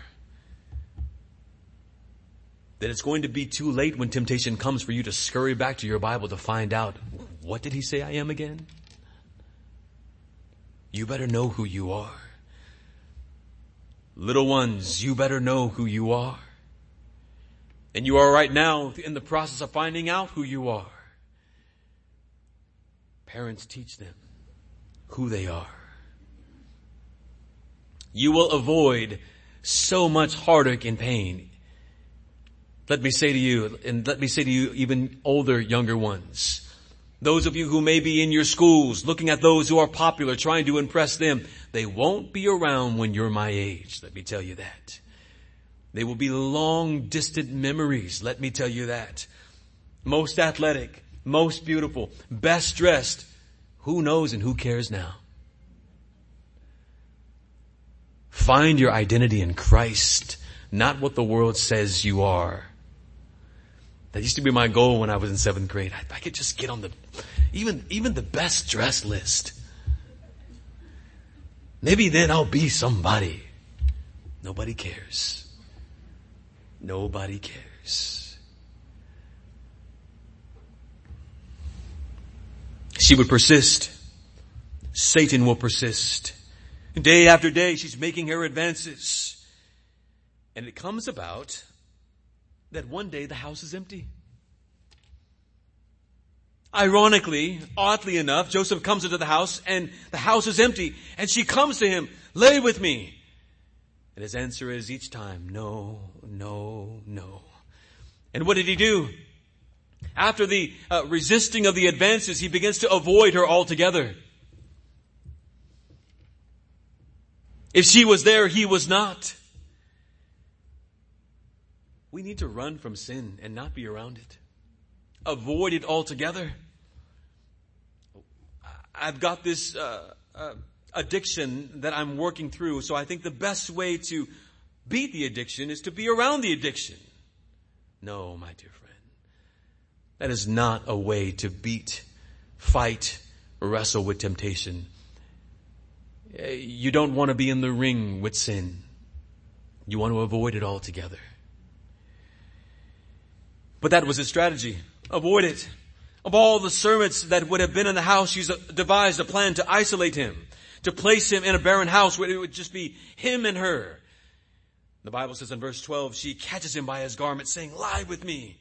[SPEAKER 1] then it's going to be too late when temptation comes for you to scurry back to your Bible to find out, what did he say I am again? You better know who you are. Little ones, you better know who you are. And you are right now in the process of finding out who you are. Parents teach them who they are. You will avoid so much heartache and pain. Let me say to you, and let me say to you even older, younger ones, those of you who may be in your schools looking at those who are popular, trying to impress them, they won't be around when you're my age. Let me tell you that. They will be long distant memories. Let me tell you that. Most athletic, most beautiful, best dressed, who knows and who cares now? Find your identity in Christ, not what the world says you are. That used to be my goal when I was in seventh grade. I, I could just get on the, even, even the best dress list. Maybe then I'll be somebody. Nobody cares. Nobody cares. She would persist. Satan will persist. Day after day, she's making her advances. And it comes about that one day the house is empty. Ironically, oddly enough, Joseph comes into the house and the house is empty and she comes to him, lay with me. And his answer is each time, no, no, no. And what did he do? After the uh, resisting of the advances, he begins to avoid her altogether. If she was there, he was not. We need to run from sin and not be around it. Avoid it altogether. I've got this uh, uh, addiction that I'm working through, so I think the best way to beat the addiction is to be around the addiction. No, my dear friend. That is not a way to beat, fight, wrestle with temptation. You don't want to be in the ring with sin. You want to avoid it altogether. But that was his strategy. Avoid it. Of all the servants that would have been in the house, she's devised a plan to isolate him, to place him in a barren house where it would just be him and her. The Bible says in verse 12, she catches him by his garment saying, lie with me.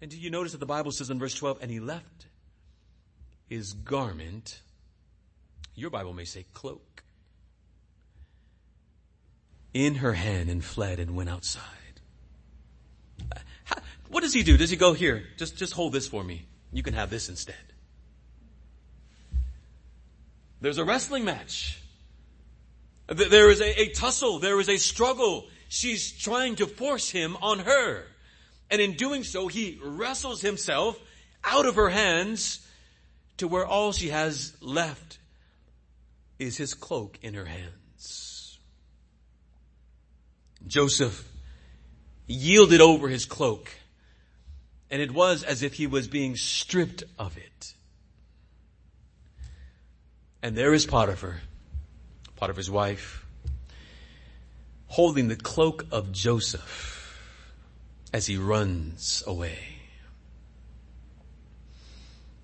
[SPEAKER 1] And do you notice that the Bible says in verse 12, and he left his garment, your Bible may say cloak, in her hand and fled and went outside. What does he do? Does he go here? Just, just hold this for me. You can have this instead. There's a wrestling match. There is a, a tussle. There is a struggle. She's trying to force him on her. And in doing so, he wrestles himself out of her hands to where all she has left is his cloak in her hands. Joseph yielded over his cloak and it was as if he was being stripped of it. And there is Potiphar, Potiphar's wife, holding the cloak of Joseph as he runs away.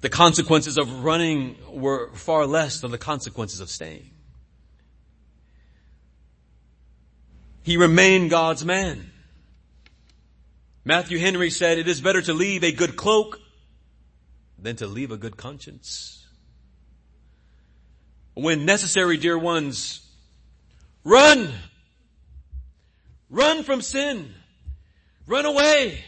[SPEAKER 1] The consequences of running were far less than the consequences of staying. He remained God's man. Matthew Henry said, it is better to leave a good cloak than to leave a good conscience. When necessary, dear ones, run! Run from sin! Run away!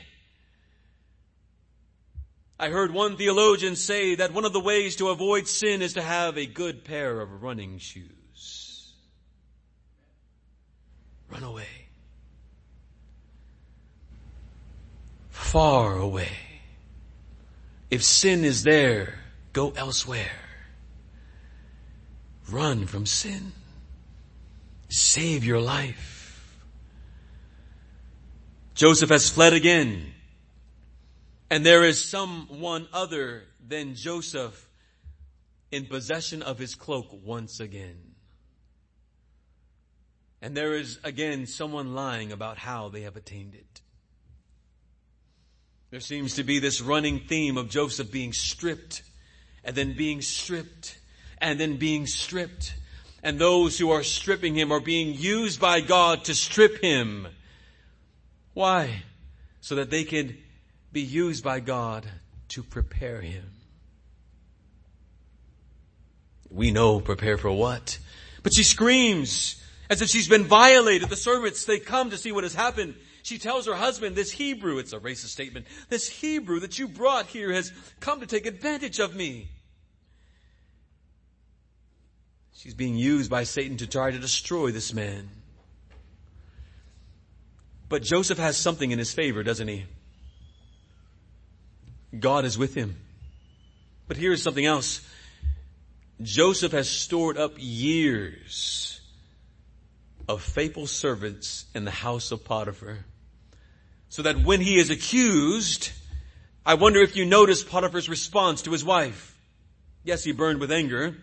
[SPEAKER 1] I heard one theologian say that one of the ways to avoid sin is to have a good pair of running shoes. Run away. Far away. If sin is there, go elsewhere. Run from sin. Save your life. Joseph has fled again. And there is someone other than Joseph in possession of his cloak once again. And there is again someone lying about how they have attained it. There seems to be this running theme of Joseph being stripped and then being stripped and then being stripped. And those who are stripping him are being used by God to strip him. Why? So that they can be used by God to prepare him. We know prepare for what? But she screams as if she's been violated. The servants, they come to see what has happened. She tells her husband, this Hebrew, it's a racist statement, this Hebrew that you brought here has come to take advantage of me. She's being used by Satan to try to destroy this man. But Joseph has something in his favor, doesn't he? God is with him. But here's something else. Joseph has stored up years of faithful servants in the house of Potiphar. So that when he is accused, I wonder if you notice Potiphar's response to his wife. Yes, he burned with anger.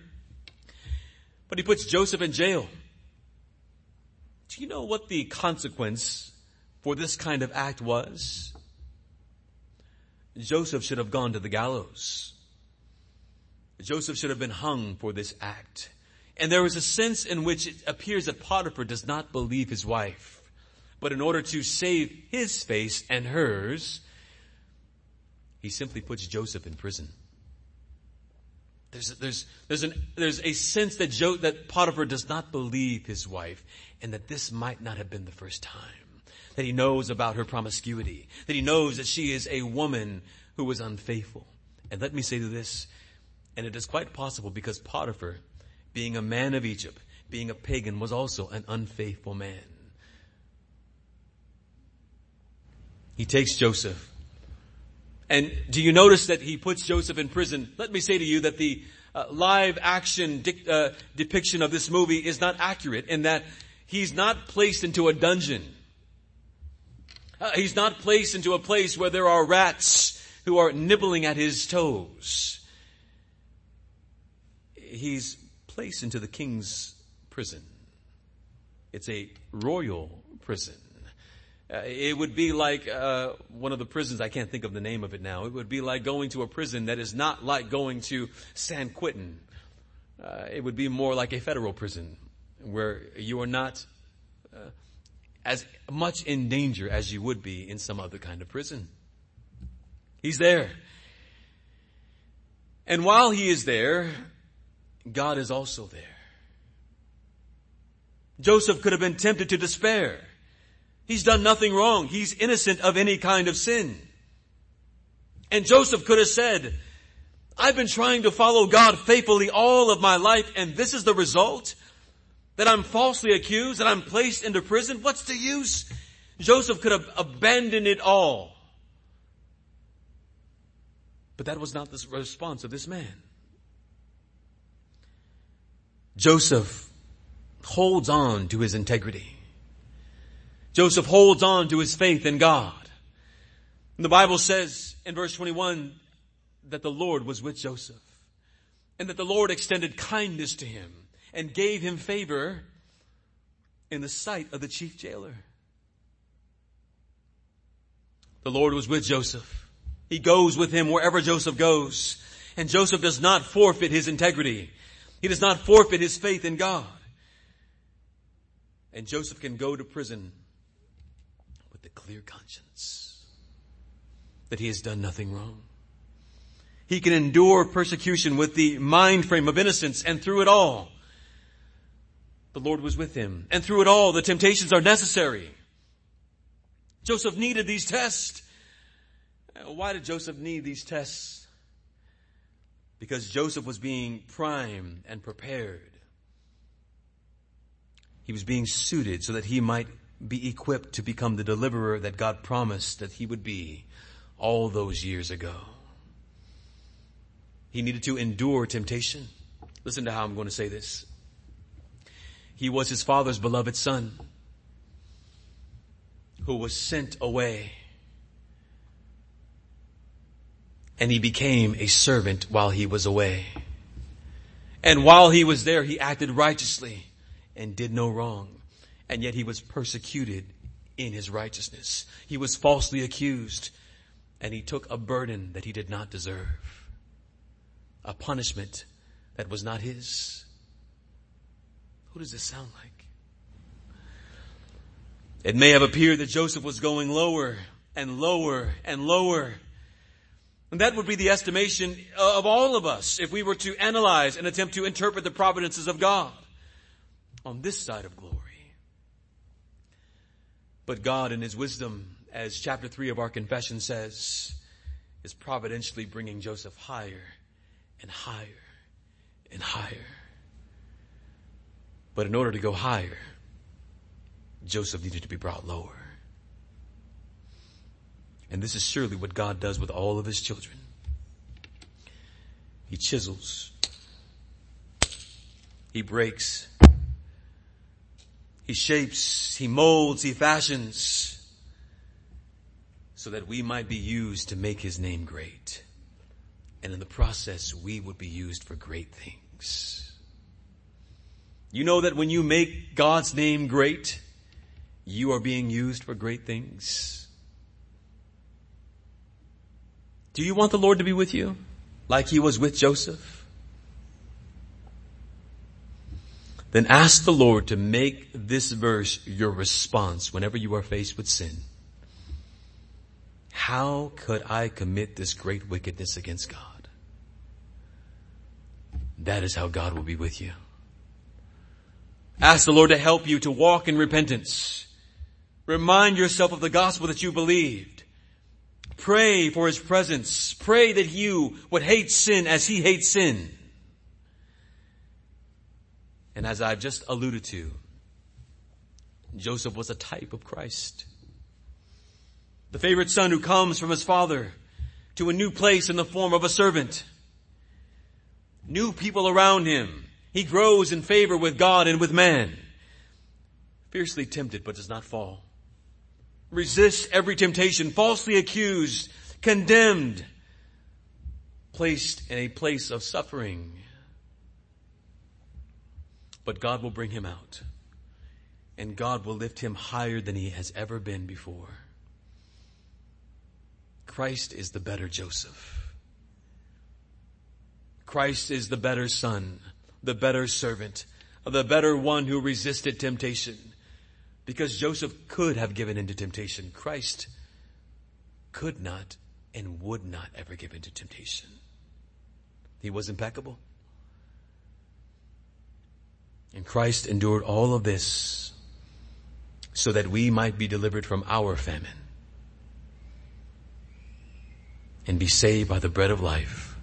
[SPEAKER 1] But he puts Joseph in jail. Do you know what the consequence for this kind of act was? Joseph should have gone to the gallows. Joseph should have been hung for this act. And there is a sense in which it appears that Potiphar does not believe his wife. But in order to save his face and hers, he simply puts Joseph in prison. There's, there's, there's, an, there's a sense that, jo, that Potiphar does not believe his wife and that this might not have been the first time. That he knows about her promiscuity. That he knows that she is a woman who was unfaithful. And let me say to this, and it is quite possible because Potiphar, being a man of Egypt, being a pagan, was also an unfaithful man. He takes Joseph. And do you notice that he puts Joseph in prison? Let me say to you that the uh, live action uh, depiction of this movie is not accurate in that he's not placed into a dungeon. Uh, he's not placed into a place where there are rats who are nibbling at his toes. He's placed into the king's prison. It's a royal prison. Uh, it would be like uh, one of the prisons. I can't think of the name of it now. It would be like going to a prison that is not like going to San Quentin. Uh, it would be more like a federal prison where you are not uh, as much in danger as you would be in some other kind of prison. He's there. And while he is there, God is also there. Joseph could have been tempted to despair. He's done nothing wrong. He's innocent of any kind of sin. And Joseph could have said, I've been trying to follow God faithfully all of my life and this is the result? That I'm falsely accused, that I'm placed into prison? What's the use? Joseph could have abandoned it all. But that was not the response of this man. Joseph holds on to his integrity. Joseph holds on to his faith in God. And the Bible says in verse 21 that the Lord was with Joseph and that the Lord extended kindness to him and gave him favor in the sight of the chief jailer. The Lord was with Joseph. He goes with him wherever Joseph goes. And Joseph does not forfeit his integrity. He does not forfeit his faith in God. And Joseph can go to prison clear conscience that he has done nothing wrong. He can endure persecution with the mind frame of innocence and through it all, the Lord was with him. And through it all, the temptations are necessary. Joseph needed these tests. Why did Joseph need these tests? Because Joseph was being primed and prepared. He was being suited so that he might be equipped to become the deliverer that God promised that he would be all those years ago. He needed to endure temptation. Listen to how I'm going to say this. He was his father's beloved son who was sent away. And he became a servant while he was away. And while he was there, he acted righteously and did no wrong. And yet he was persecuted in his righteousness. He was falsely accused and he took a burden that he did not deserve. A punishment that was not his. Who does this sound like? It may have appeared that Joseph was going lower and lower and lower. And that would be the estimation of all of us if we were to analyze and attempt to interpret the providences of God on this side of glory. But God in His wisdom, as chapter 3 of our confession says, is providentially bringing Joseph higher and higher and higher. But in order to go higher, Joseph needed to be brought lower. And this is surely what God does with all of his children. He chisels. He breaks. He shapes. He molds. He fashions so that we might be used to make his name great. And in the process, we would be used for great things. You know that when you make God's name great, you are being used for great things. Do you want the Lord to be with you like he was with Joseph? Then ask the Lord to make this verse your response whenever you are faced with sin. How could I commit this great wickedness against God? That is how God will be with you. Ask the Lord to help you to walk in repentance. Remind yourself of the gospel that you believed. Pray for His presence. Pray that you would hate sin as He hates sin. And as I've just alluded to, Joseph was a type of Christ. The favorite son who comes from his father to a new place in the form of a servant. New people around him he grows in favor with God and with man. Fiercely tempted but does not fall. Resists every temptation, falsely accused, condemned, placed in a place of suffering. But God will bring him out and God will lift him higher than he has ever been before. Christ is the better Joseph. Christ is the better son the better servant, the better one who resisted temptation. Because Joseph could have given into temptation. Christ could not and would not ever give into temptation. He was impeccable. And Christ endured all of this so that we might be delivered from our famine and be saved by the bread of life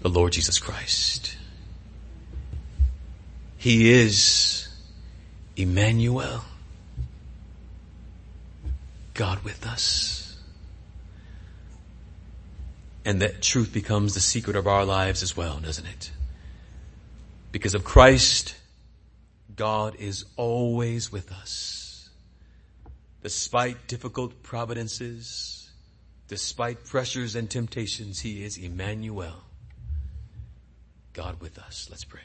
[SPEAKER 1] the Lord Jesus Christ. He is Emmanuel, God with us. And that truth becomes the secret of our lives as well, doesn't it? Because of Christ, God is always with us. Despite difficult providences, despite pressures and temptations, He is Emmanuel. God with us. Let's pray.